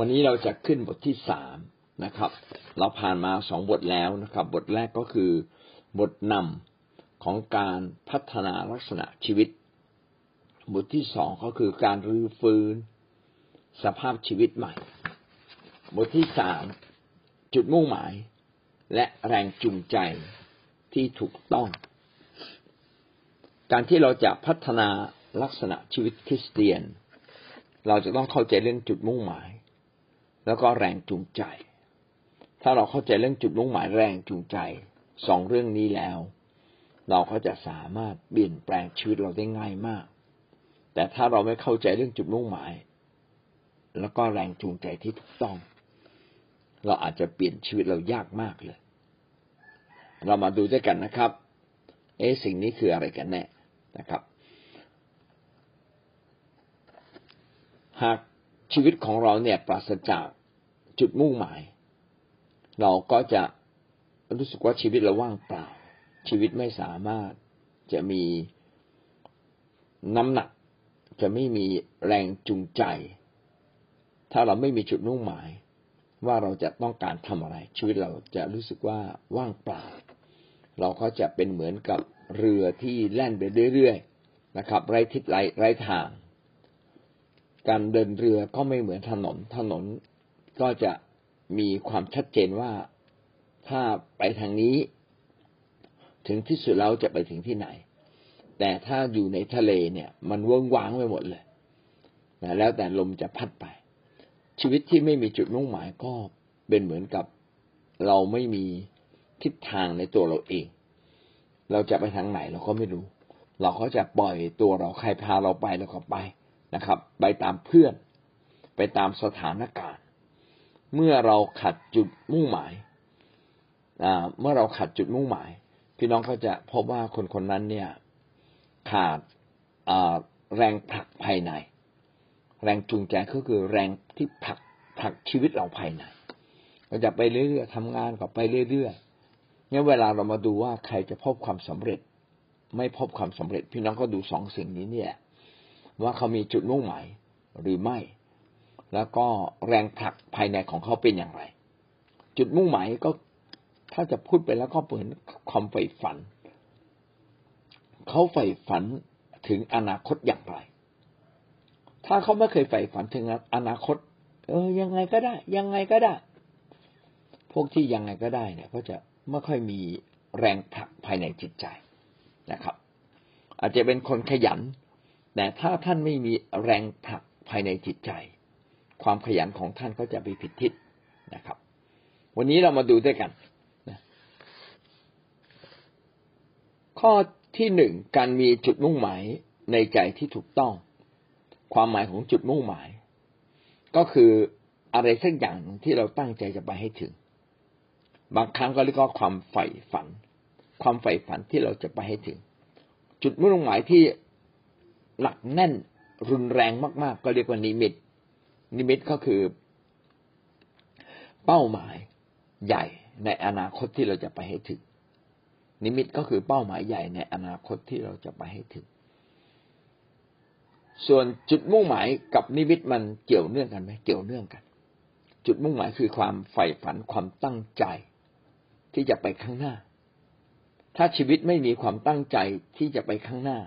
วันนี้เราจะขึ้นบทที่สามนะครับ เราผ่านมาสองบทแล้วนะครับ บทแรกก็คือบทนำของการพัฒนาลักษณะชีวิต บทที่สองก็คือการรื้อฟื้นสภาพชีวิตใหม่ บทที่สามจุดมุ่งหมาย และแรงจูงใจที่ถูกต้อง การที่เราจะพัฒนาลักษณะชีวิตคริสเตียน เราจะต้องเข้าใจเรื่องจุดมุ่งหมาย แล้วก็แรงจูงใจ ถ้าเราเข้าใจเรื่องจุดมุ่งหมายแรงจูงใจสองเรื่องนี้แล้ว เราก็จะสามารถเปลี่ยนแปลงชีวิตเราได้ง่ายมาก แต่ถ้าเราไม่เข้าใจเรื่องจุดมุ่งหมาย แล้วก็แรงจูงใจที่ถูกต้อง เราอาจจะเปลี่ยนชีวิตเรายากมากเลย เรามาดูด้วยกันนะครับ เอ๊สิ่งนี้คืออะไรกันแน่นะครับ หากชีวิตของเราเนี่ยปราศจาก จุดมุ่งหมาย เราก็จะรู้สึกว่าชีวิตเราว่างเปล่า ชีวิตไม่สามารถจะมีน้ำหนัก จะไม่มีแรงจูงใจ ถ้าเราไม่มีจุดมุ่งหมาย ว่าเราจะต้องการทำอะไร ชีวิตเราจะรู้สึกว่าว่างเปล่า เราก็จะเป็นเหมือนกับเรือที่แล่นไปเรื่อยๆนะครับ ไร้ทิศไร้ไร้ทาง การเดินเรือก็ไม่เหมือนถนนถนน ก็จะมีความชัดเจนว่าถ้าไปทางนี้ ถึงที่สุดแล้วจะไปถึงที่ไหน แต่ถ้าอยู่ในทะเลเนี่ย มันเวิ้งว้างไปหมดเลยนะแล้วแต่ลมจะพัดไป ชีวิตที่ไม่มีจุดมุ่งหมายก็เป็นเหมือนกับเราไม่มีทิศทางในตัวเราเอง เราจะไปทางไหนเราก็ไม่รู้ เราก็จะปล่อยตัวเราใครพาเราไปเราก็ไปนะครับ ไปตามเพื่อน ไปตามสถานการณ์ เมื่อเราขัดจุดมุ่งหมายเมื่อเราขัดจุดมุ่งหมาย พี่น้องก็จะพบว่าคนคนนั้นเนี่ยขาดแรงผลักภายใน แรงจูงใจก็คือแรงที่ผลักผลักชีวิตเราภายในเราจะไปเรื่อยๆทำงานก็ไปเรื่อยๆเนี่ยเวลาเรามาดูว่าใครจะพบความสำเร็จ ไม่พบความสำเร็จ พี่น้องก็ดูสองสิ่งนี้เนี่ย ว่าเขามีจุดมุ่งหมายหรือไม่ แล้วก็แรงผลักภายในของเขาเป็นอย่างไร จุดมุ่งหมายก็ถ้าจะพูดไปแล้วก็เหมือนความใฝ่ฝัน เขาใฝ่ฝันถึงอนาคตอย่างไร ถ้าเขาไม่เคยใฝ่ฝันถึงอนาคต เออ ยังไงก็ได้ ยังไงก็ได้ พวกที่ยังไงก็ได้เนี่ย ก็จะไม่ค่อยมีแรงผลักภายในจิตใจนะครับ อาจจะเป็นคนขยัน แต่ถ้าท่านไม่มีแรงผลักภายในจิตใจ ความขยันของท่านก็จะไปผิดทิศนะครับ วันนี้เรามาดูด้วยกันข้อที่หนึ่งการมีจุดมุ่งหมายในใจที่ถูกต้อง ความหมายของจุดมุ่งหมาย ก็คืออะไรสักอย่างที่เราตั้งใจจะไปให้ถึง บางครั้งก็เรียกว่าความใฝ่ฝัน ความใฝ่ฝันที่เราจะไปให้ถึง จุดมุ่งหมายที่หนักแน่นรุนแรงมาก ๆ ก็เรียกว่านิมิต นิมิตก็คือเป้าหมายใหญ่ในอนาคตที่เราจะไปให้ถึง นิมิตก็คือเป้าหมายใหญ่ในอนาคตที่เราจะไปให้ถึง ส่วนจุดมุ่งหมายกับนิมิตมันเกี่ยวเนื่องกันไหมเกี่ยวเนื่องกัน จุดมุ่งหมายคือความใฝ่ฝันความตั้งใจ ที่จะไปข้างหน้า ถ้าชีวิตไม่มีความตั้งใจที่จะไปข้างหน้า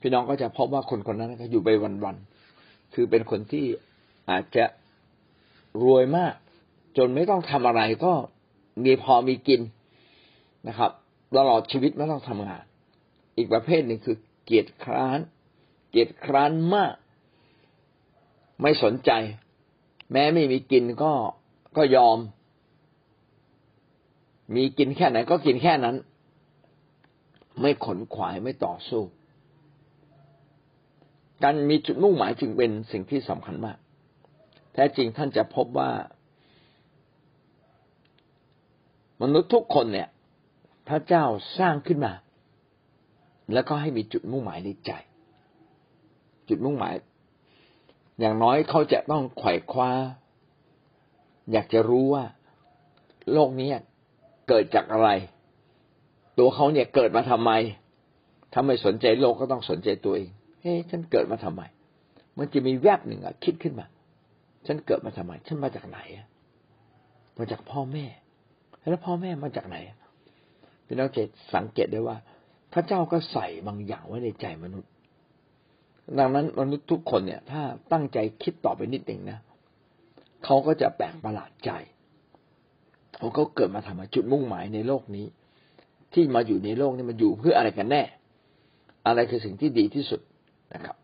พี่น้องก็จะพบว่าคนคนนั้นก็อยู่ไปวันๆ คือเป็นคนที่อาจจะรวยมาก จนไม่ต้องทำอะไรก็มีพอมีกินนะครับตลอดชีวิตไม่ต้องทำงาน อีกประเภทหนึ่งคือ เกียรติคร้าน เกียรติคร้านมาก ไม่สนใจ แม้ไม่มีกินก็ก็ยอม มีกินแค่ไหนก็กินแค่นั้น ไม่ขนขวายไม่ต่อสู้ การมีจุดมุ่งหมายจึงเป็นสิ่งที่สำคัญมาก แท้จริงท่านจะพบว่า มนุษย์ทุกคนเนี่ย พระเจ้าสร้างขึ้นมา แล้วก็ให้มีจุดมุ่งหมายในใจ จุดมุ่งหมาย อย่างน้อยเขาจะต้องไขว่คว้า อยากจะรู้ว่า โลกนี้เกิดจากอะไร ตัวเขาเนี่ยเกิดมาทำไมถ้าไม่สนใจโลกก็ต้องสนใจตัวเอง เฮ้ฉันเกิดมาทำไม มันจะมีแวบหนึ่งอะคิดขึ้นมา ฉันเกิดมาทำไม ฉันมาจากไหนมาจากพ่อแม่ แล้วพ่อแม่มาจากไหนพี่น้องจะสังเกตได้ว่า พระเจ้าก็ใส่บางอย่างไว้ในใจมนุษย์ ดังนั้นมนุษย์ทุกคนเนี่ย ถ้าตั้งใจคิดต่อไปนิดหนึ่งนะเขาก็จะแปลกประหลาดใจเขาเขาเกิดมาทำไมจุดมุ่งหมายในโลกนี้ ที่มาอยู่ในโลกนี้มันอยู่เพื่ออะไรกันแน่ อะไรคือสิ่งที่ดีที่สุด นะครับ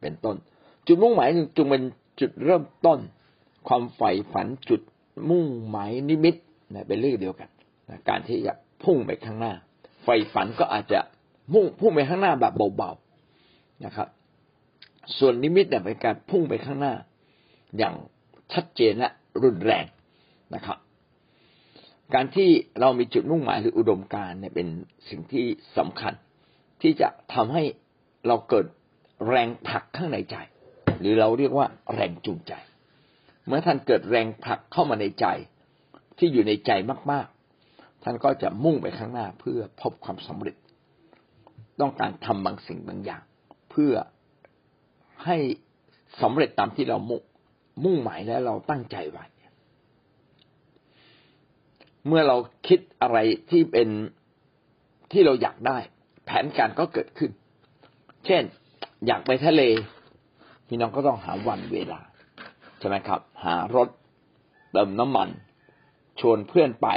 เป็นต้น จุดมุ่งหมายจึงเป็นจุดเริ่มต้น ความใฝ่ฝันจุดมุ่งหมายนิมิตนะเป็นเรื่องเดียวกันนะการที่จะพุ่งไปข้างหน้าใฝ่ฝันก็อาจจะมุ่งพุ่งไปข้างหน้าแบบเบาๆนะครับ ส่วนนิมิตเนี่ยเป็นการพุ่งไปข้างหน้า อย่างชัดเจนและรุนแรงนะครับ การที่เรามีจุดมุ่งหมายหรืออุดมการเนี่ยเป็นสิ่งที่สำคัญ ที่จะทำให้ เราเกิดแรงผลักข้างในใจ หรือเราเรียกว่าแรงจูงใจ เมื่อท่านเกิดแรงผลักเข้ามาในใจที่อยู่ในใจมาก ๆ ท่านก็จะมุ่งไปข้างหน้าเพื่อพบความสำเร็จ ต้องการทำบางสิ่งบางอย่าง เพื่อให้สำเร็จตามที่เรามุ่งมุ่งหมายและเราตั้งใจไว้เมื่อเราคิดอะไรที่เป็นที่เราอยากได้ แผนการก็เกิดขึ้น เช่น อยากไปทะเลพี่น้องก็ต้องหาวันเวลาใช่ไหมครับ หารถเติมน้ำมัน ชวนเพื่อนไป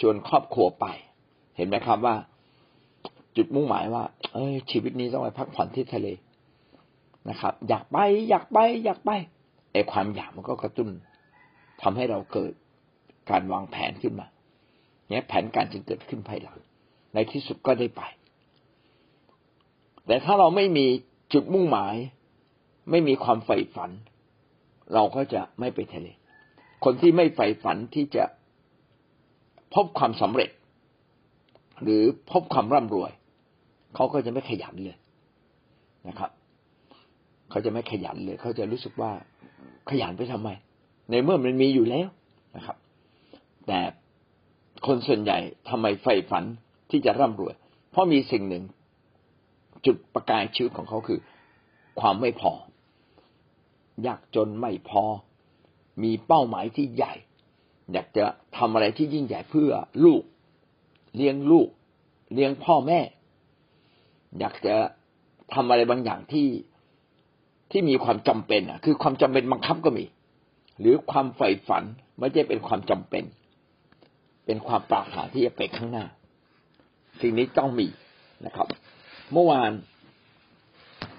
ชวนครอบครัวไป เห็นไหมครับว่า จุดมุ่งหมายว่า เอ้ย ชีวิตนี้ต้องไปพักผ่อนที่ทะเลนะครับ อยากไปอยากไปอยากไปไอ้ความอยากมันก็กระตุ้นทำให้เราเกิดการวางแผนขึ้นมาเนี่ยแผนการจึงเกิดขึ้นภายหลัง ในที่สุดก็ได้ไป แต่ถ้าเราไม่มีจุดมุ่งหมาย ไม่มีความใฝ่ฝัน เราก็จะไม่ไปทะเล คนที่ไม่ใฝ่ฝันที่จะพบความสำเร็จ หรือพบความร่ำรวย เขาก็จะไม่ขยันเลยนะครับ เขาจะไม่ขยันเลย เขาจะรู้สึกว่าขยันไปทำไม ในเมื่อมันมีอยู่แล้วนะครับ แต่คนส่วนใหญ่ทำไมใฝ่ฝันที่จะร่ำรวย เพราะมีสิ่งหนึ่ง จุดประกายชีวิตของเขาคือ ความไม่พอยากจนไม่พอ มีเป้าหมายที่ใหญ่ อยากจะทำอะไรที่ยิ่งใหญ่เพื่อลูก เลี้ยงลูก เลี้ยงพ่อแม่ อยากจะทำอะไรบางอย่างที่ที่มีความจำเป็นอะ คือความจำเป็นบังคับก็มี หรือความใฝ่ฝันไม่ใช่เป็นความจำเป็น เป็นความปรารถนาที่จะไปข้างหน้า สิ่งนี้ต้องมีนะครับ เมื่อวาน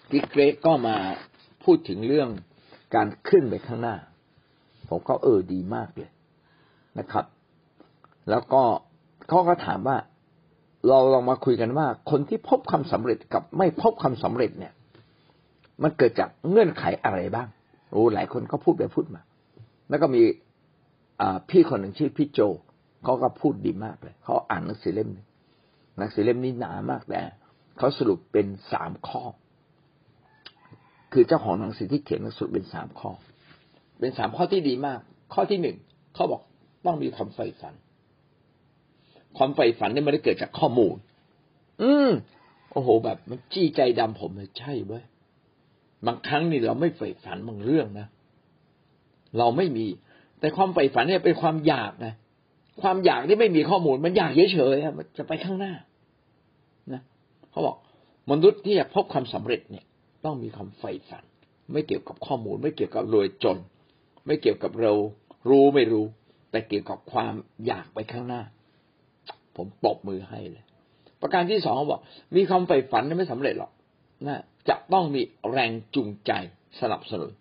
พี่เกรกก็มาพูดถึงเรื่องการขึ้นไปข้างหน้า ผมก็เออดีมากเลยนะครับ แล้วก็เขาก็ถามว่า เราลองมาคุยกันว่า คนที่พบความสำเร็จกับไม่พบความสำเร็จเนี่ย มันเกิดจากเงื่อนไขอะไรบ้างโอ้หลายคนก็พูดไปพูดมา แล้วก็มีพี่คนหนึ่งชื่อพี่โจเขาก็พูดดีมากเลยเขาอ่านหนังสือเล่มนึงหนังสือเล่มนี้หนามากแต่ เขาสรุปเป็นสามข้อ คือเจ้าของหนังสือที่เขียนหนังสือเป็นสามข้อ เป็นสามข้อที่ดีมาก ข้อที่หนึ่งเขาบอกต้องมีความใฝ่ฝัน ความใฝ่ฝันนี่ไม่ได้เกิดจากข้อมูล อืมโอ้โห แบบ มันจี้ใจดำผมเลยใช่เว้ยบางครั้งนี่เราไม่ใฝ่ฝันบางเรื่องนะเราไม่มี แต่ความใฝ่ฝันเนี่ยเป็นความอยากนะความอยากที่ไม่มีข้อมูล มันอยากเฉยๆมันจะไปข้างหน้า เขาบอกมนุษย์ที่จะพบความสำเร็จเนี่ยต้องมีความใฝ่ฝัน ไม่เกี่ยวกับข้อมูล ไม่เกี่ยวกับรวยจน ไม่เกี่ยวกับเรารู้ไม่รู้ แต่เกี่ยวกับความอยากไปข้างหน้า ผมปรบมือให้เลย ประการที่สองเขาบอก มีความใฝ่ฝันไม่สำเร็จหรอกนะจะต้องมีแรงจูงใจสนับสนุน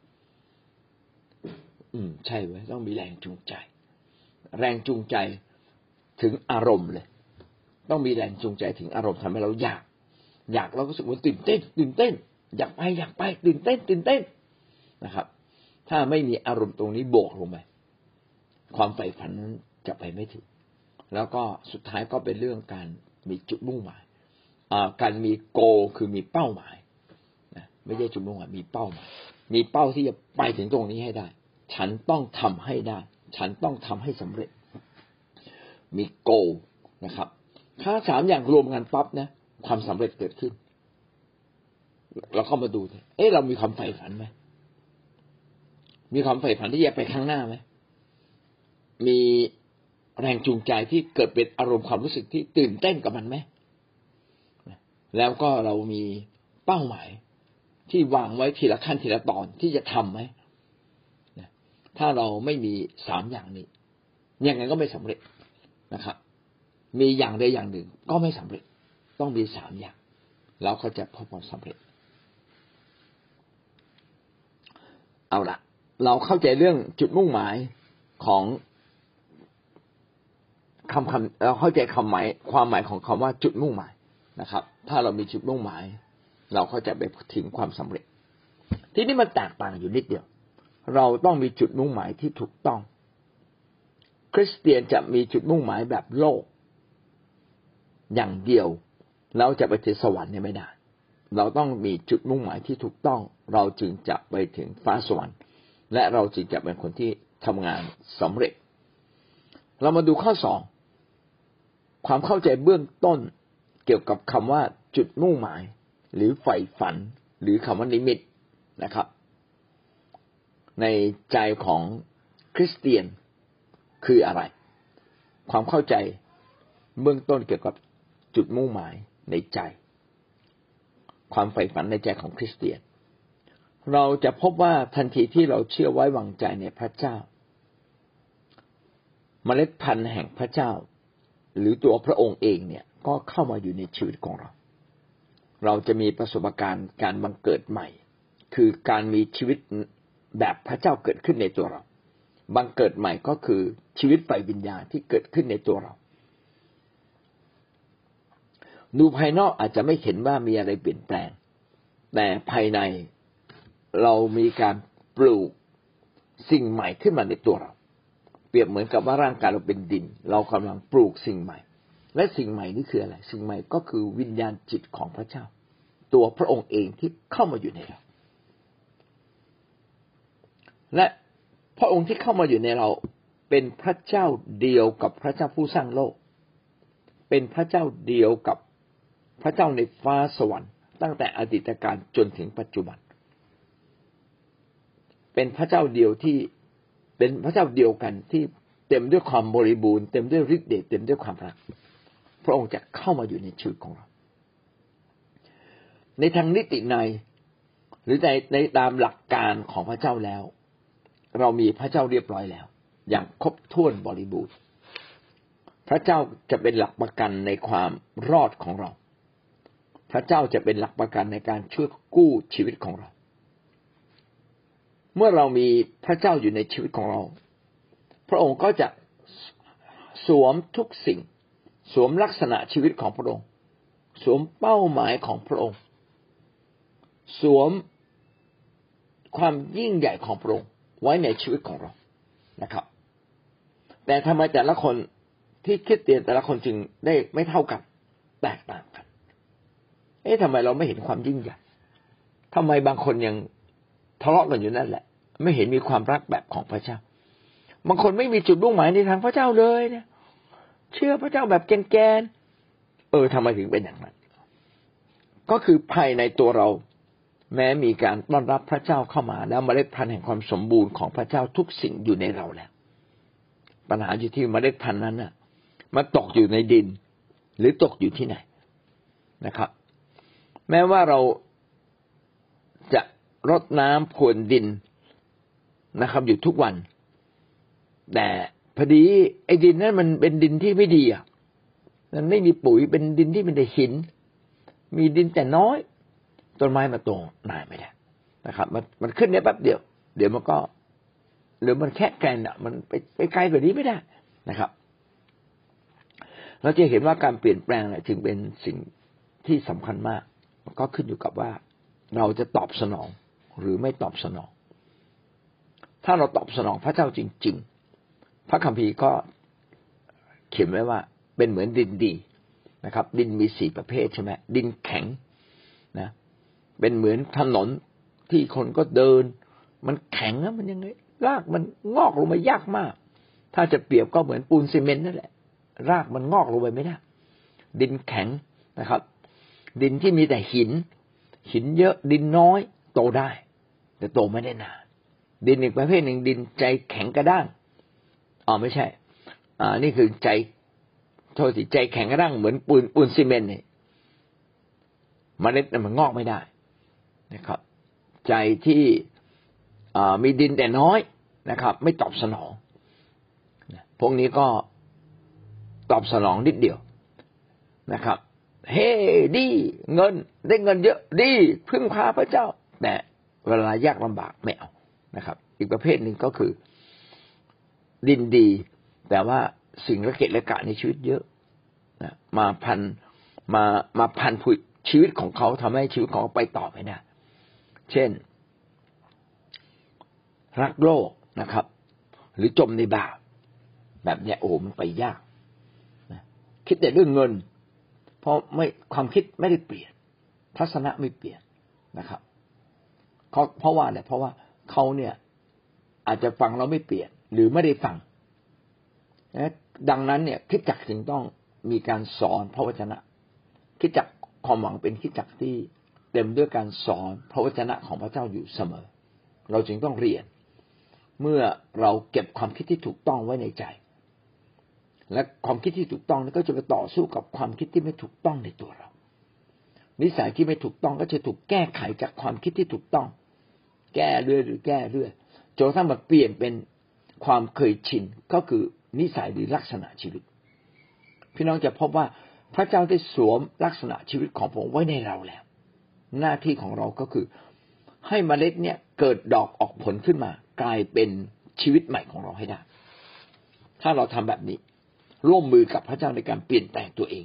อืม ใช่ไหมต้องมีแรงจูงใจ แรงจูงใจถึงอารมณ์เลย ต้องมีแรงจูงใจถึงอารมณ์ทำให้เราอยาก อยากเราก็รู้สึกว่าตื่นเต้น ตื่นเต้น อยากไปอยากไป ตื่นเต้น ตื่นเต้นนะครับ ถ้าไม่มีอารมณ์ตรงนี้โบกลงไปความใฝ่ฝันนั้นจะไปไม่ถึง แล้วก็สุดท้ายก็เป็นเรื่องการมีจุดมุ่งหมายการมีโกคือมีเป้าหมายนะไม่ใช่จุดมุ่งหมายมีเป้าหมาย มีเป้าที่จะไปถึงตรงนี้ให้ได้ ฉันต้องทำให้ได้ ฉันต้องทำให้สำเร็จ มีโกนะครับ ถ้าสามอย่างรวมกันปั๊บนะ ความสำเร็จเกิดขึ้น เราก็มาดู เอ๊ะเรามีความใฝ่ฝันไหม มีความใฝ่ฝันที่จะไปข้างหน้าไหม มีแรงจูงใจที่เกิดเป็นอารมณ์ความรู้สึกที่ตื่นเต้นกับมันไหม แล้วก็เรามีเป้าหมาย ที่วางไว้ทีละขั้นทีละตอนที่จะทํำไหม ถ้าเราไม่มีสามอย่างนี้ ยังไงก็ไม่สำเร็จนะครับ มีอย่างใดอย่างหนึ่งก็ไม่สำเร็จ ต้องมีสามอย่างแล้วก็จะพบความสำเร็จ เอาละเราเข้าใจเรื่องจุดมุ่งหมายของคำคำเราเข้าใจคำหมายความหมายของคำว่าจุดมุ่งหมายนะครับ ถ้าเรามีจุดมุ่งหมาย เราก็จะไปถึงความสำเร็จ ที่นี่มันแตกต่างอยู่นิดเดียว เราต้องมีจุดมุ่งหมายที่ถูกต้อง คริสเตียนจะมีจุดมุ่งหมายแบบโลก อย่างเดียว เราจะไปถึงสวรรค์เนี่ยไม่ได้ เราต้องมีจุดมุ่งหมายที่ถูกต้อง เราจึงจะไปถึงฟ้าสวรรค์ และเราจึงจะเป็นคนที่ทำงานสำเร็จ เรามาดูข้อสองความเข้าใจเบื้องต้นเกี่ยวกับคำว่าจุดมุ่งหมาย หรือใฝ่ฝัน หรือคำว่านิมิตนะครับ ในใจของคริสเตียนคืออะไร ความเข้าใจเบื้องต้นเกี่ยวกับจุดมุ่งหมาย ในใจ ความใฝ่ฝันในใจของคริสเตียน เราจะพบว่าทันทีที่เราเชื่อไว้วางใจในพระเจ้า เมล็ดพันธุ์แห่งพระเจ้า หรือตัวพระองค์เองเนี่ยก็เข้ามาอยู่ในชีวิตของเรา เราจะมีประสบการณ์การบังเกิดใหม่ คือการมีชีวิตแบบพระเจ้าเกิดขึ้นในตัวเรา บังเกิดใหม่ก็คือชีวิตไฟวิญญาณที่เกิดขึ้นในตัวเรา ดูภายนอกอาจจะไม่เห็นว่ามีอะไรเปลี่ยนแปลง แต่ภายในเรามีการปลูกสิ่งใหม่ขึ้นมาในตัวเรา เปรียบเหมือนกับว่าร่างกายเราเป็นดิน เรากำลังปลูกสิ่งใหม่ และสิ่งใหม่นี้คืออะไร สิ่งใหม่ก็คือวิญญาณจิตของพระเจ้า ตัวพระองค์เองที่เข้ามาอยู่ในเรา และพระองค์ที่เข้ามาอยู่ในเราเป็นพระเจ้าเดียวกับพระเจ้าผู้สร้างโลก เป็นพระเจ้าเดียวกับ พระเจ้าในฟ้าสวรรค์ตั้งแต่อดีตการจนถึงปัจจุบัน เป็นพระเจ้าเดียวที่เป็นพระเจ้าเดียวกันที่เต็มด้วยความบริบูรณ์เต็มด้วยฤทธิ์เดชเต็มด้วยความรัก พระองค์จะเข้ามาอยู่ในชีวิตของเรา ในทางนิติในหรือในในตามหลักการของพระเจ้าแล้ว เรามีพระเจ้าเรียบร้อยแล้ว อย่างครบถ้วนบริบูรณ์ พระเจ้าจะเป็นหลักประกันในความรอดของเรา พระเจ้าจะเป็นหลักประกันในการช่วยกู้ชีวิตของเรา เมื่อเรามีพระเจ้าอยู่ในชีวิตของเรา พระองค์ก็จะสวมทุกสิ่ง สวมลักษณะชีวิตของพระองค์ สวมเป้าหมายของพระองค์ สวมความยิ่งใหญ่ของพระองค์ไว้ในชีวิตของเรานะครับ แต่ทำไมแต่ละคนที่คิดเตียนแต่ละคนจึงได้ไม่เท่ากันแตกต่างกัน เอ๊ะทำไมเราไม่เห็นความยิ่งใหญ่ทำไมบางคนยังทะเลาะกันอยู่นั่นแหละ ไม่เห็นมีความรักแบบของพระเจ้า บางคนไม่มีจุดมุ่งหมายในทางพระเจ้าเลยเนี่ย เชื่อพระเจ้าแบบแกนๆเออทำไมถึงเป็นอย่างนั้น ก็คือภายในตัวเรา แม้มีการต้อนรับพระเจ้าเข้ามา แล้วเมล็ดพันธุ์แห่งความสมบูรณ์ของพระเจ้าทุกสิ่งอยู่ในเราแล้ว ปัญหาอยู่ที่เมล็ดพันธุ์นั้นน่ะ มันตกอยู่ในดิน หรือตกอยู่ที่ไหนนะครับ แม้ว่าเราจะรดน้ำพรวนดินนะครับ อยู่ทุกวัน แต่พอดีไอ้ดินนั้นมันเป็นดินที่ไม่ดีอะมันไม่มีปุ๋ยเป็นดินที่มันได้หิน มีดินแต่น้อยต้นไม้มาโตนานไม่ได้นะครับ มันมันขึ้นได้แป๊บเดียว เดี๋ยวมันก็หรือมันแค่แกนอะ มันไปไปไกลกว่านี้ไม่ได้นะครับ เราจะเห็นว่าการเปลี่ยนแปลงเนี่ยจึงเป็นสิ่งที่สำคัญมาก ก็ขึ้นอยู่กับว่าเราจะตอบสนองหรือไม่ตอบสนอง ถ้าเราตอบสนองพระเจ้าจริง ๆ พระคัมภีร์ก็เขียนไว้ว่าเป็นเหมือนดินดีนะครับ ดินมีสี่ประเภทใช่ไหมดินแข็งนะเป็นเหมือนถนนที่คนก็เดิน มันแข็งนะมันยังไงรากมันงอกลงมายากมาก ถ้าจะเปรียบก็เหมือนปูนซีเมนต์นั่นแหละ รากมันงอกลงไปไม่ได้ดินแข็งนะครับ ดินที่มีแต่หิน หินเยอะดินน้อย โตได้ แต่โตไม่ได้นานดินอีกประเภทหนึ่งดินใจแข็งกระด้างอ๋อไม่ใช่ อ่า นี่คือใจโทษสิใจแข็งกระด้างเหมือนปูนปูนซีเมนต์เนี่ยมเมล็ดมันงอกไม่ได้นะครับ ใจที่มีดินแต่น้อยนะครับ ไม่ตอบสนองพวกนี้ก็ตอบสนองนิดเดียวนะครับ เฮ้ดี เงิน ได้เงินเยอะดี พึ่งพาพระเจ้า แต่เวลายากลำบากไม่เอานะครับ อีกประเภทหนึ่งก็คือ ดินดี แต่ว่าสิ่งละเกะละกะในชีวิตเยอะนะมาพันมามาพันผุชีวิตของเขาทำให้ชีวิตของเขาไปต่อไม่ได้เช่น รักโลกนะครับ หรือจมในบาปแบบเนี้ยโอ้มันไปยากนะคิดแต่เรื่องเงิน เพราะไม่ความคิดไม่ได้เปลี่ยน ทัศนะไม่เปลี่ยนนะครับเขาเพราะว่าอะไรเพราะว่าเขาเนี่ยอาจจะฟังเราไม่เปลี่ยน หรือไม่ได้ฟังนะดังนั้นเนี่ยคิดจักถึงต้องมีการสอนพระวจนะ คิดจักความหวังเป็นคิดจักที่เต็มด้วยการสอนพระวจนะของพระเจ้าอยู่เสมอ เราจึงต้องเรียน เมื่อเราเก็บความคิดที่ถูกต้องไว้ในใจ และความคิดที่ถูกต้องนั้นก็จะไปต่อสู้กับความคิดที่ไม่ถูกต้องในตัวเรา นิสัยที่ไม่ถูกต้องก็จะถูกแก้ไขจากความคิดที่ถูกต้อง แก้เรื่อยหรือแก้เรื่อยจนทั่งมันเปลี่ยนเป็นความเคยชินก็คือนิสัยหรือลักษณะชีวิต พี่น้องจะพบว่าพระเจ้าได้สวมลักษณะชีวิตของพระองค์ไว้ในเราแล้ว หน้าที่ของเราก็คือ ให้เมล็ดเนี่ยเกิดดอกออกผลขึ้นมา กลายเป็นชีวิตใหม่ของเราให้ได้ ถ้าเราทำแบบนี้ ร่วมมือกับพระเจ้าในการเปลี่ยนแปลงตัวเอง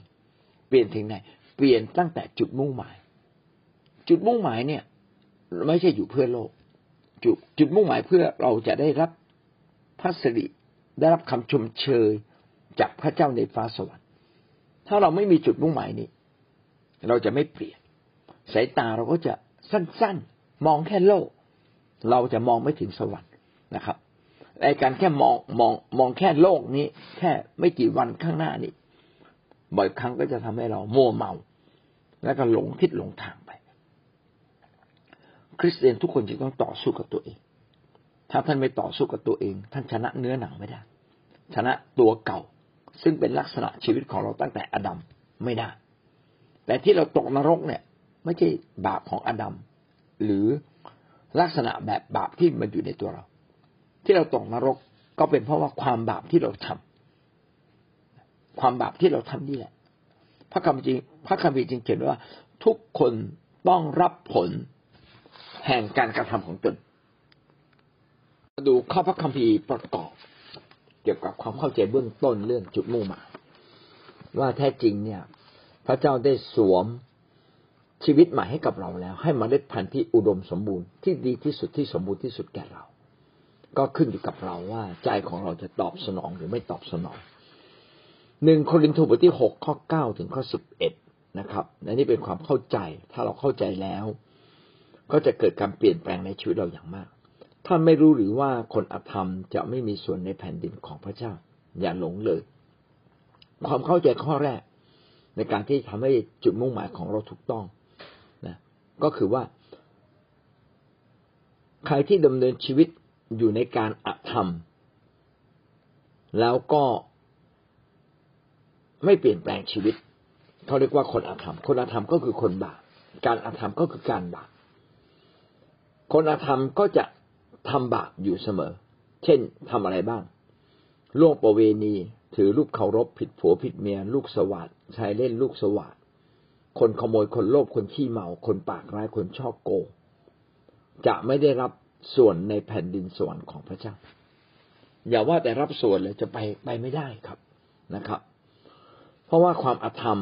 เปลี่ยนถึงไหนเปลี่ยนตั้งแต่จุดมุ่งหมาย จุดมุ่งหมายเนี่ย ไม่ใช่อยู่เพื่อโลก จุดจุดมุ่งหมายเพื่อเราจะได้รับพระสิริได้รับคำชมเชยจากพระเจ้าในฟ้าสวรรค์ ถ้าเราไม่มีจุดมุ่งหมายนี้ เราจะไม่เปลี่ยน สายตาเราก็จะสั้นๆ มองแค่โลก เราจะมองไม่ถึงสวรรค์นะครับ ไอการแค่มองมองมองแค่โลกนี้ แค่ไม่กี่วันข้างหน้านี้บ่อยครั้งก็จะทำให้เรามัวเมา แล้วก็หลงทิศหลงทางไป คริสเตียนทุกคนจึงต้องต่อสู้กับตัวเอง ถ้าท่านไม่ต่อสู้กับตัวเอง ท่านชนะเนื้อหนังไม่ได้ ชนะตัวเก่า ซึ่งเป็นลักษณะชีวิตของเราตั้งแต่อดัมไม่ได้ แต่ที่เราตกนรกเนี่ย ไม่ใช่บาปของอดัมหรือลักษณะแบบบาปที่มันอยู่ในตัวเรา ที่เราตกนรกก็เป็นเพราะว่าความบาปที่เราทำความบาปที่เราทำนี่แหละ พระคำจริงพระคัมภีจริงเขียนว่า ทุกคนต้องรับผลแห่งการกระทำของตนมาดูข้อพระคัมภีร์ประกอบ เกี่ยวกับความเข้าใจเบื้องต้นเรื่องจุดมุ่งหมายว่าแท้จริงเนี่ย พระเจ้าได้สวมชีวิตใหม่ให้กับเราแล้ว ให้มเมล็ดพันธุ์ที่อุดมสมบูรณ์ที่ดีที่สุดที่สมบูรณ์ที่สุดแก่เรา ก็ขึ้นอยู่กับเราว่าใจของเราจะตอบสนองหรือไม่ตอบสนองหนึ่งโครินธ์บทที่หกข้อเก้าถึงข้อสิบเอ็ดนะครับและนี่เป็นความเข้าใจถ้าเราเข้าใจแล้ว ก็จะเกิดการเปลี่ยนแปลงในชีวิตเราอย่างมากท่านไม่รู้หรือว่าคนอธรรมจะไม่มีส่วนในแผ่นดินของพระเจ้า อย่าหลงเลย ความเข้าใจข้อแรก ในการที่ทำให้จุดมุ่งหมายของเราถูกต้องนะก็คือว่า ใครที่ดำเนินชีวิต อยู่ในการอธรรม แล้วก็ไม่เปลี่ยนแปลงชีวิตเขาเรียกว่าคนอธรรม คนอธรรมก็คือคนบาปการอธรรมก็คือการบาปคนอธรรมก็จะทำบาปอยู่เสมอ เช่นทำอะไรบ้างล่วงประเวณี ถือลูกเคารพผิดผัวผิดเมีย ลูกสวัสดชายเล่นลูกสวัสดคนขโมยคนโลภคนขี้เมา คนปากร้ายคนชอบโกงจะไม่ได้รับ ส่วนในแผ่นดินสวรรค์ของพระเจ้า อย่าว่าแต่รับส่วนเลยจะไปไปไม่ได้ครับนะครับ เพราะว่าความอาธรรม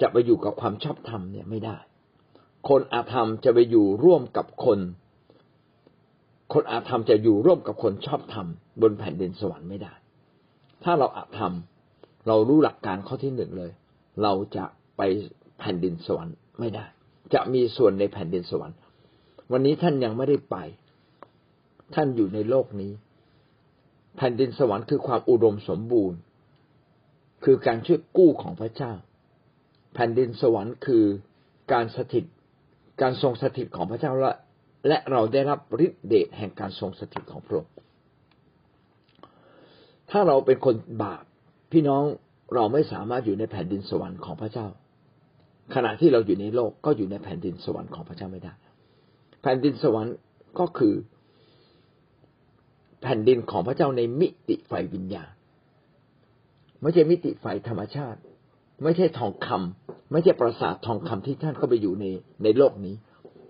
จะไปอยู่กับความชอบธรรมเนี่ยไม่ได้ คนอาธรรมจะไปอยู่ร่วมกับคน คนอาธรรมจะอยู่ร่วมกับคนชอบธรรมบนแผ่นดินสวรรค์ไม่ได้ ถ้าเราอาธรรมเรารู้หลักการข้อที่หนึ่งเลย เราจะไปแผ่นดินสวรรค์ไม่ได้ จะมีส่วนในแผ่นดินสวรรค์ วันนี้ท่านยังไม่ได้ไป ท่านอยู่ในโลกนี้ แผ่นดินสวรรค์คือความอุดมสมบูรณ์ คือการช่วยกู้ของพระเจ้า แผ่นดินสวรรค์คือการสถิต การทรงสถิตของพระเจ้าและและเราได้รับฤทธิเดชแห่งการทรงสถิตของพระองค์ถ้าเราเป็นคนบาปพี่น้องเราไม่สามารถอยู่ในแผ่นดินสวรรค์ของพระเจ้า ขณะที่เราอยู่ในโลกก็อยู่ในแผ่นดินสวรรค์ของพระเจ้าไม่ได้ แผ่นดินสวรรค์ก็คือ แผ่นดินของพระเจ้าในมิติไฟวิญญาณไม่ใช่มิติไฟธรรมชาติ ไม่ใช่ทองคำไม่ใช่ปราสาททองคำที่ท่านเข้าไปอยู่ในในโลกนี้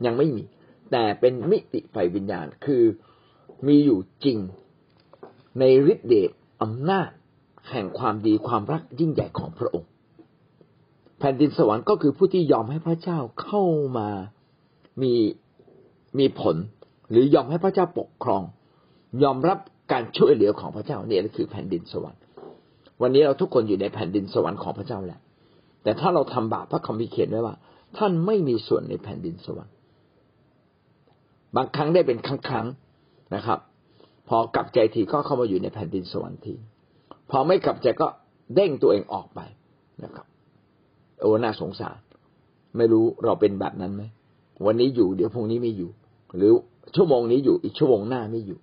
ยังไม่มี แต่เป็นมิติไฟวิญญาณคือมีอยู่จริงในฤทธิเดชอำนาจแห่งความดีความรักยิ่งใหญ่ของพระองค์ แผ่นดินสวรรค์ก็คือผู้ที่ยอมให้พระเจ้าเข้ามามีมีผล หรือยอมให้พระเจ้าปกครอง ยอมรับการช่วยเหลือของพระเจ้าเนี่ยคือแผ่นดินสวรรค์ วันนี้เราทุกคนอยู่ในแผ่นดินสวรรค์ของพระเจ้าแหละ แต่ถ้าเราทำบาปพระคัมภีร์เขียนไว้ว่า ท่านไม่มีส่วนในแผ่นดินสวรรค์ บางครั้งได้เป็นครั้งครั้งนะครับ พอกลับใจทีก็เข้ามาอยู่ในแผ่นดินสวรรค์ที พอไม่กลับใจก็เด้งตัวเองออกไปนะครับโอ้น่าสงสาร ไม่รู้เราเป็นแบบนั้นไหมวันนี้อยู่เดี๋ยวพรุ่งนี้ไม่อยู่ หรือชั่วโมงนี้อยู่อีกชั่วโมงหน้าไม่อยู่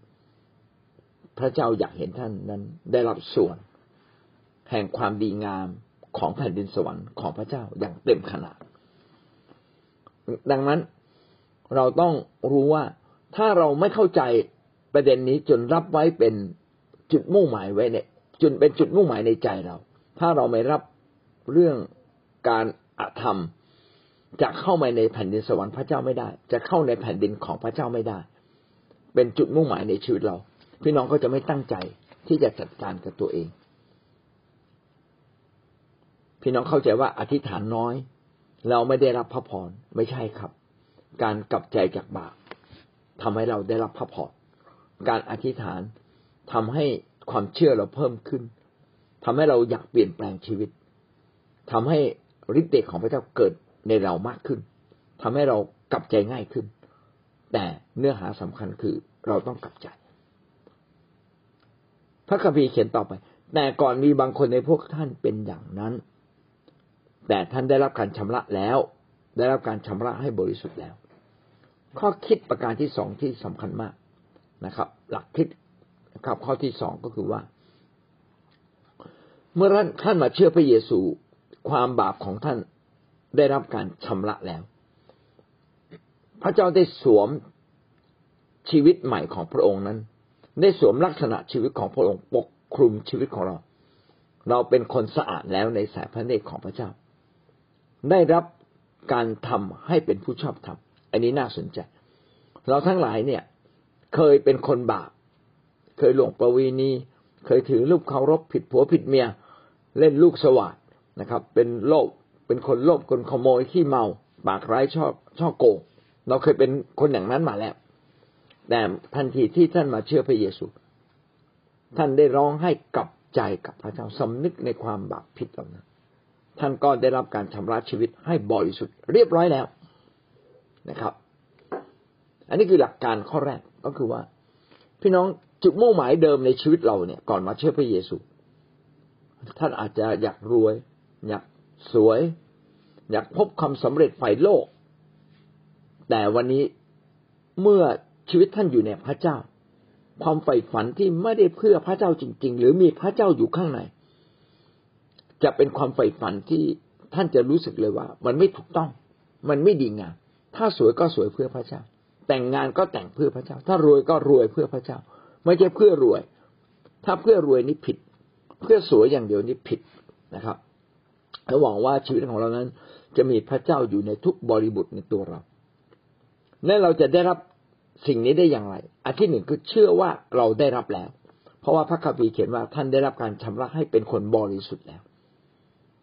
พระเจ้าอยากเห็นท่านนั้น ได้รับส่วน แห่งความดีงามของแผ่นดินสวรรค์ของพระเจ้าอย่างเต็มขนาด ดังนั้นเราต้องรู้ว่าถ้าเราไม่เข้าใจประเด็นนี้จนรับไว้เป็นจุดมุ่งหมายไว้เนี่ยจนเป็นจุดมุ่งหมายในใจเรา ถ้าเราไม่รับเรื่องการอธรรมจะเข้ามาในแผ่นดินสวรรค์พระเจ้าไม่ได้ จะเข้าในแผ่นดินของพระเจ้าไม่ได้ เป็นจุดมุ่งหมายในชีวิตเรา พี่น้องก็จะไม่ตั้งใจที่จะจัดการกับตัวเอง พี่น้องเข้าใจว่าอธิษฐานน้อย เราไม่ได้รับพระพรไม่ใช่ครับ การกลับใจจากบาปทำให้เราได้รับพระพรการอธิษฐานทำให้ความเชื่อเราเพิ่มขึ้นทำให้เราอยากเปลี่ยนแปลงชีวิตทำให้ฤทธิ์เดชของพระเจ้าเกิดในเรามากขึ้นทำให้เรากลับใจง่ายขึ้น แต่เนื้อหาสำคัญคือเราต้องกลับใจ พระคัมภีร์เขียนต่อไป แต่ก่อนมีบางคนในพวกท่านเป็นอย่างนั้น แต่ท่านได้รับการชำระแล้ว ได้รับการชำระให้บริสุทธิ์แล้ว ข้อคิดประการที่สองที่สำคัญมากนะครับ หลักคิดครับข้อที่สองก็คือว่า เมื่อท่านมาเชื่อพระเยซูความบาปของท่านได้รับการชำระแล้ว พระเจ้าได้สวมชีวิตใหม่ของพระองค์นั้น ได้สวมลักษณะชีวิตของพระองค์ปกคลุมชีวิตของเรา เราเป็นคนสะอาดแล้วในสายพระเนตรของพระเจ้า ได้รับการทำให้เป็นผู้ชอบธรรมอันนี้น่าสนใจ เราทั้งหลายเนี่ย เคยเป็นคนบาป เคยหลงประวีณี เคยถือรูปเคารพผิดผัวผิดเมีย เล่นลูกสวัสดนะครับ เป็นโลภเป็นคนโลภคนขโมยขี้เมาปากร้ายชอบชอบโกงเราเคยเป็นคนอย่างนั้นมาแล้ว แต่ทันทีที่ท่านมาเชื่อพระเยซู ท่านได้ร้องให้กลับใจกับพระเจ้าสำนึกในความบาปผิดเหล่านั้น ท่านก็ได้รับการชำระชีวิตให้บริสุทธิ์เรียบร้อยแล้วนะครับ อันนี้คือหลักการข้อแรกก็คือว่า พี่น้องจุดมุ่งหมายเดิมในชีวิตเราเนี่ย ก่อนมาเชื่อพระเยซู ท่านอาจจะอยากรวย อยากสวย อยากพบความสำเร็จฝ่ายโลก แต่วันนี้เมื่อ ชีวิตท่านอยู่ในพระเจ้า ความใฝ่ฝันที่ไม่ได้เพื่อพระเจ้าจริง ๆ หรือมีพระเจ้าอยู่ข้างใน จะเป็นความใฝ่ฝันที่ท่านจะรู้สึกเลยว่า มันไม่ถูกต้อง มันไม่ดีงามถ้าสวยก็สวยเพื่อพระเจ้า แต่งงานก็แต่งเพื่อพระเจ้า ถ้ารวยก็รวยเพื่อพระเจ้า ไม่ใช่เพื่อรวย ถ้าเพื่อรวยนี่ผิด เพื่อสวยอย่างเดียวนี่ผิดนะครับและหวังว่าชีวิตของเรานั้น จะมีพระเจ้าอยู่ในทุกบริบทในตัวเรา และเราจะได้รับ สิ่งนี้ได้อย่างไร อันที่หนึ่งคือเชื่อว่าเราได้รับแล้ว เพราะว่าพระคัมภีร์เขียนว่าท่านได้รับการชำระให้เป็นคนบริสุทธิ์แล้ว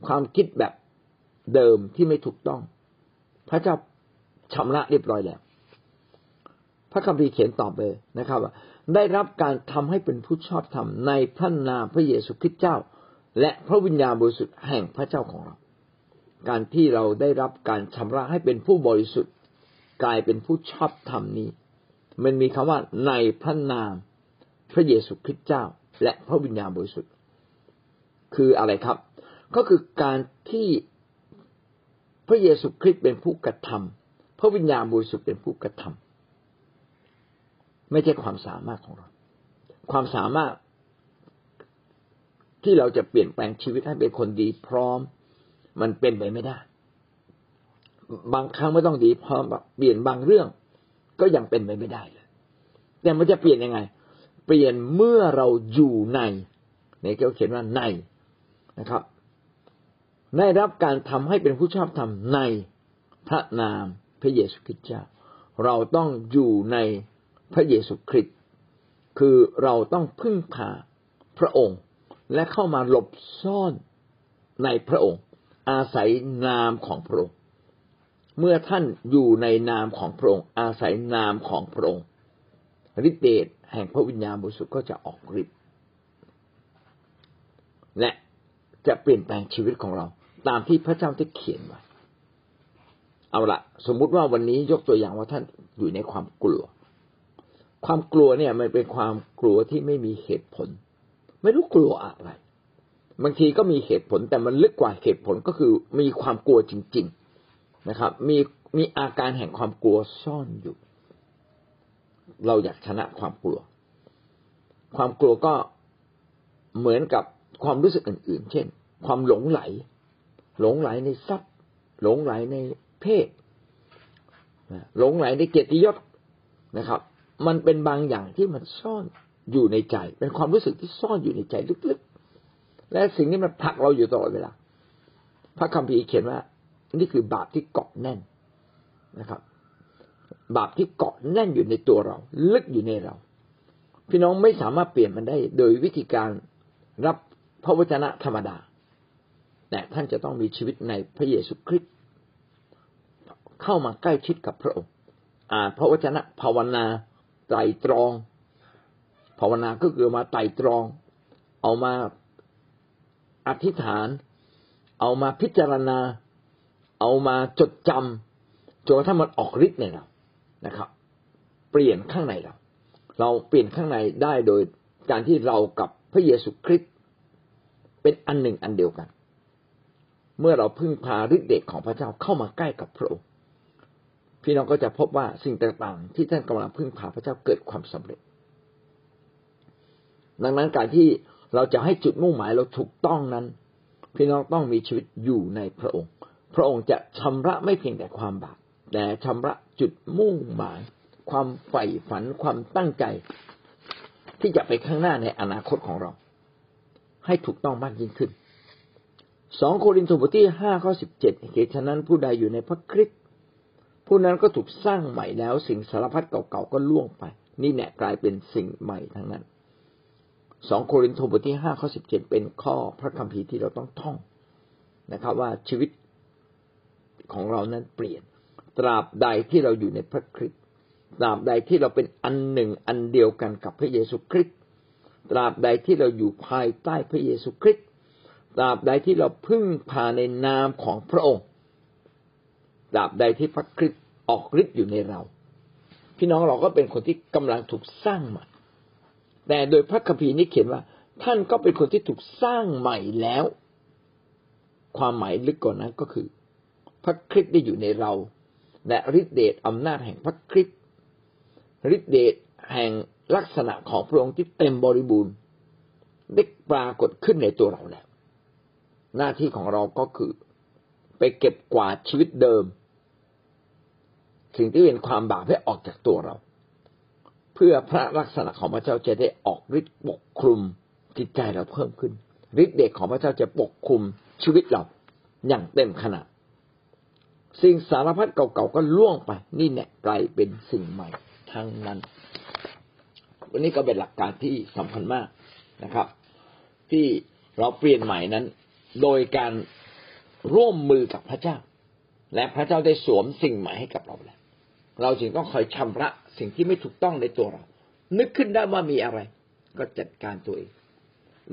ความคิดแบบเดิมที่ไม่ถูกต้อง พระเจ้าชำระเรียบร้อยแล้ว พระคัมภีร์เขียนต่อไปนะครับว่าได้รับการทำให้เป็นผู้ชอบธรรมในพระนามพระเยซูคริสต์เจ้า และพระวิญญาณบริสุทธิ์แห่งพระเจ้าของเรา การที่เราได้รับการชำระให้เป็นผู้บริสุทธิ์ กลายเป็นผู้ชอบธรรมนี้ มันมีคำว่าในพระนามพระเยซูคริสต์เจ้า และพระวิญญาณบริสุทธิ์ คืออะไรครับ ก็คือการที่พระเยซูคริสต์เป็นผู้กระทำพระวิญญาณบริสุทธิ์เป็นผู้กระทำไม่ใช่ความสามารถของเรา ความสามารถที่เราจะเปลี่ยนแปลงชีวิตให้เป็นคนดีพร้อม มันเป็นไปไม่ได้ บางครั้งไม่ต้องดีพร้อมแบบเปลี่ยนบางเรื่อง ก็ยังเป็นไปไม่ได้เลย แต่มันจะเปลี่ยนยังไง เปลี่ยนเมื่อเราอยู่ในในเขาเขียนว่าในนะครับ ได้รับการทำให้เป็นผู้ชอบธรรมในพระนามพระเยซูคริสต์เจ้า เราต้องอยู่ในพระเยซูคริสต์คือเราต้องพึ่งพาพระองค์ และเข้ามาหลบซ่อนในพระองค์ อาศัยนามของพระองค์ เมื่อท่านอยู่ในนามของพระองค์อาศัยนามของพระองค์ฤทธิเดชแห่งพระวิญญาณบริสุทธิ์ก็จะออกฤทธิ์และจะเปลี่ยนแปลงชีวิตของเรา ตามที่พระเจ้าได้เขียนไว้เอาละสมมุติว่าวันนี้ยกตัวอย่างว่าท่านอยู่ในความกลัว ความกลัวเนี่ยมันเป็นความกลัวที่ไม่มีเหตุผล ไม่รู้กลัวอะไร บางทีก็มีเหตุผลแต่มันลึกกว่าเหตุผลก็คือมีความกลัวจริง นะครับ มีมีอาการแห่งความกลัวซ่อนอยู่ เราอยากชนะความกลัว ความกลัวก็เหมือนกับความรู้สึกอื่น ๆ เช่น ความหลงไหล หลงไหลในทรัพย์ หลงไหลในเพศหลงไหลในเกียรติยศนะครับ มันเป็นบางอย่างที่มันซ่อนอยู่ในใจ เป็นความรู้สึกที่ซ่อนอยู่ในใจลึกๆ และสิ่งนี้มันผลักเราอยู่ตลอดเวลา พระคัมภีร์เขียนว่า นี่คือบาปที่เกาะแน่นนะครับ บาปที่เกาะแน่นอยู่ในตัวเรา ลึกอยู่ในเรา พี่น้องไม่สามารถเปลี่ยนมันได้ โดยวิธีการรับพระวจนะธรรมดา แต่ท่านจะต้องมีชีวิตในพระเยซูคริสต์เข้ามาใกล้ชิดกับพระองค์ อ่านพระวจนะภาวนาไตรตรอง ภาวนาก็คือมาไตรตรอง เอามาอธิษฐาน เอามาพิจารณา เอามาจดจำจนกระทั่งมันออกฤทธิ์ในเรานะครับ เปลี่ยนข้างในเรา เราเปลี่ยนข้างในได้โดยการที่เรากับพระเยซูคริสต์เป็นอันหนึ่งอันเดียวกัน เมื่อเราพึ่งพาฤทธิ์เดชของพระเจ้าเข้ามาใกล้กับพระองค์พี่น้องก็จะพบว่าสิ่งต่างๆ ที่ท่านกำลังพึ่งพาพระเจ้าเกิดความสำเร็จ ดังนั้นการที่เราจะให้จุดมุ่งหมายเราถูกต้องนั้น พี่น้องต้องมีชีวิตอยู่ในพระองค์ พระองค์จะชำระไม่เพียงแต่ความบาปแต่ชำระจุดมุ่งหมาย ความใฝ่ฝันความตั้งใจ ที่จะไปข้างหน้าในอนาคตของเรา ให้ถูกต้องมากยิ่งขึ้นสองโครินธ์บทที่ห้าข้อสิบเจ็ดเหตุฉะนั้นผู้ใดอยู่ในพระคริสต์ผู้นั้นก็ถูกสร้างใหม่แล้ว สิ่งสารพัดเก่าๆก็ล่วงไป นี่แน่กลายเป็นสิ่งใหม่ทั้งนั้นสองโครินธ์บทที่ห้าข้อสิบเจ็ดเป็นข้อพระคัมภีร์ที่เราต้องท่องนะครับ ว่าชีวิต ของเรานั้นเปลี่ยน ตราบใดที่เราอยู่ในพระคริสต์ตราบใดที่เราเป็นอันหนึ่งอันเดียวกันกับพระเยซูคริสต์ตราบใดที่เราอยู่ภายใต้พระเยซูคริสต์ตราบใดที่เราพึ่งพาในนามของพระองค์ตราบใดที่พระคริสต์ออกฤทธิ์อยู่ในเรา พี่น้องเราก็เป็นคนที่กำลังถูกสร้างใหม่ แต่โดยพระคัมภีร์นี้เขียนว่า ท่านก็เป็นคนที่ถูกสร้างใหม่แล้ว ความหมายลึกกว่านั้นก็คือ ระคริสต์ได้อยู่ในเรา และฤทธิเดชอำนาจแห่งพระคริสต์ฤทธิเดชแห่งลักษณะของพระองค์ที่เต็มบริบูรณ์ได้ปรากฏขึ้นในตัวเราแล้ว หน้าที่ของเราก็คือ ไปเก็บกวาดชีวิตเดิมสิ่งที่เป็นความบาปให้ออกจากตัวเรา เพื่อพระลักษณะของพระเจ้าจะได้ออกฤทธิ์ปกคลุมจิตใจเราเพิ่มขึ้นฤทธิ์เดชของพระเจ้าจะปกคลุมชีวิตเราอย่างเต็มขนาด สิ่งสารพัดเก่าๆก็ล่วงไป นี่เนี่ยกลายเป็นสิ่งใหม่ทั้งนั้น วันนี้ก็เป็นหลักการที่สำคัญมากนะครับ ที่เราเปลี่ยนใหม่นั้น โดยการร่วมมือกับพระเจ้า และพระเจ้าได้สวมสิ่งใหม่ให้กับเราแล้วเราจึงต้องคอยชำระสิ่งที่ไม่ถูกต้องในตัวเรา นึกขึ้นได้ว่ามีอะไร ก็จัดการตัวเอง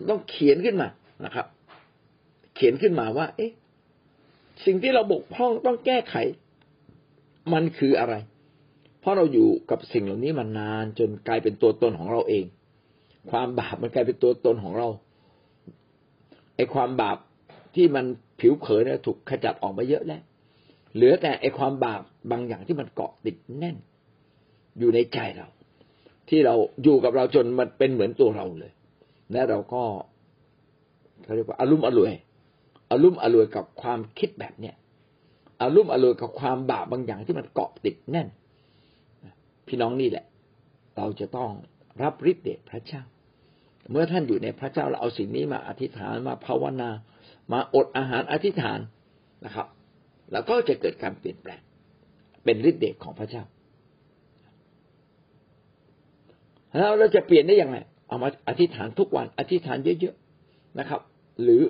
ต้องเขียนขึ้นมานะครับ เขียนขึ้นมาว่า เอ๊ะ สิ่งที่เราบกพร่องต้องแก้ไข มันคืออะไร เพราะเราอยู่กับสิ่งเหล่านี้มานานจนกลายเป็นตัวตนของเราเอง ความบาปมันกลายเป็นตัวตนของเราไอ้ความบาปที่มันผิวเผินเนี่ยถูกขจัดออกมาเยอะแล้ว เหลือแต่ไอความบาปบางอย่างที่มันเกาะติดแน่น อยู่ในใจเรา ที่เราอยู่กับเราจนมันเป็นเหมือนตัวเราเลย และเราก็เขาเรียกว่าอารุ่มอรวย อารุ่มอรวยกับความคิดแบบเนี้ยอารุ่มอรวยกับความบาปบางอย่างที่มันเกาะติดแน่น พี่น้องนี่แหละ เราจะต้องรับฤทธิ์เดชพระเจ้า เมื่อท่านอยู่ในพระเจ้าเราเอาสิ่งนี้มาอธิษฐานมาภาวนา มาอดอาหารอธิษฐานนะครับ แล้วก็จะเกิดการเปลี่ยนแปลง เป็นฤทธิ์เดชของพระเจ้าแล้วเราจะเปลี่ยนได้ยังไงเอามาอธิษฐานทุกวัน อธิษฐานเยอะๆนะครับ หรือ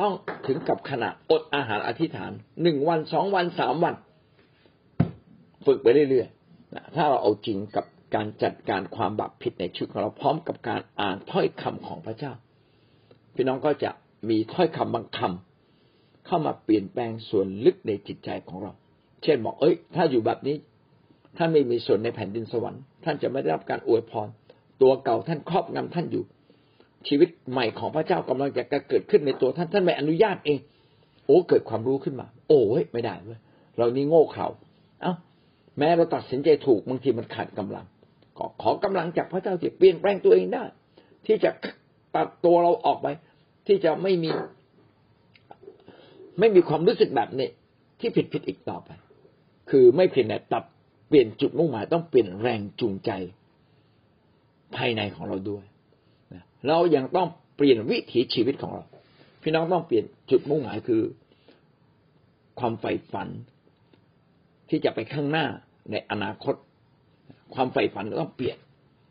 ต้องถึงกับขนาดอดอาหารอธิษฐานหนึ่งวันสองวันสามวัน ฝึกไปเรื่อยๆถ้าเราเอาจริงกับการจัดการความบาปผิดในชีวิตของเราพร้อมกับการอ่านถ้อยคำของพระเจ้า พี่น้องก็จะมีถ้อยคำบางคำเข้ามาเปลี่ยนแปลงส่วนลึกในจิตใจของเรา เช่นบอกเอ้ย ถ้าอยู่แบบนี้ท่านไม่มีส่วนในแผ่นดินสวรรค์ ท่านจะไม่ได้รับการอวยพร ตัวเก่าท่านครอบงำท่านอยู่ ชีวิตใหม่ของพระเจ้ากำลังจะเกิดขึ้นในตัวท่านท่านไม่อนุญาตเอง โอ้เกิดความรู้ขึ้นมา โอ้ยไม่ได้เว้ยเรานี่โง่เขลาเอ้าแม้เราตัดสินใจถูกบางทีมันขาดกำลังก็ขอกำลังจากพระเจ้าที่เปลี่ยนแปลงตัวเองได้ ที่จะตัดตัวเราออกไป ที่จะไม่มี ไม่มีความรู้สึกแบบนี้ที่ผิดผิดอีกต่อไป คือไม่เพียงแต่ตัดเปลี่ยนจุดมุ่งหมายต้องเปลี่ยนแรงจูงใจ ภายในของเราด้วย เรายังต้องเปลี่ยนวิถีชีวิตของเรา พี่น้องต้องเปลี่ยนจุดมุ่งหมายคือ ความใฝ่ฝัน ที่จะไปข้างหน้าในอนาคต ความใฝ่ฝันต้องเปลี่ยน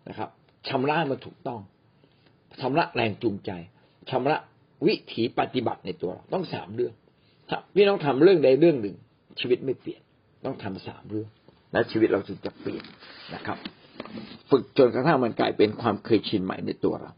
นะครับชำระมันถูกต้องชำระแรงจูงใจชำระวิถีปฏิบัติในตัวเราต้องสามเรื่องพี่น้องทำเรื่องใดเรื่องหนึ่ง ชีวิตไม่เปลี่ยน ต้องทำสามเรื่อง และชีวิตเราจึงจะเปลี่ยนนะครับ ฝึกจนกระทั่งมันกลายเป็นความเคยชินใหม่ในตัวเรา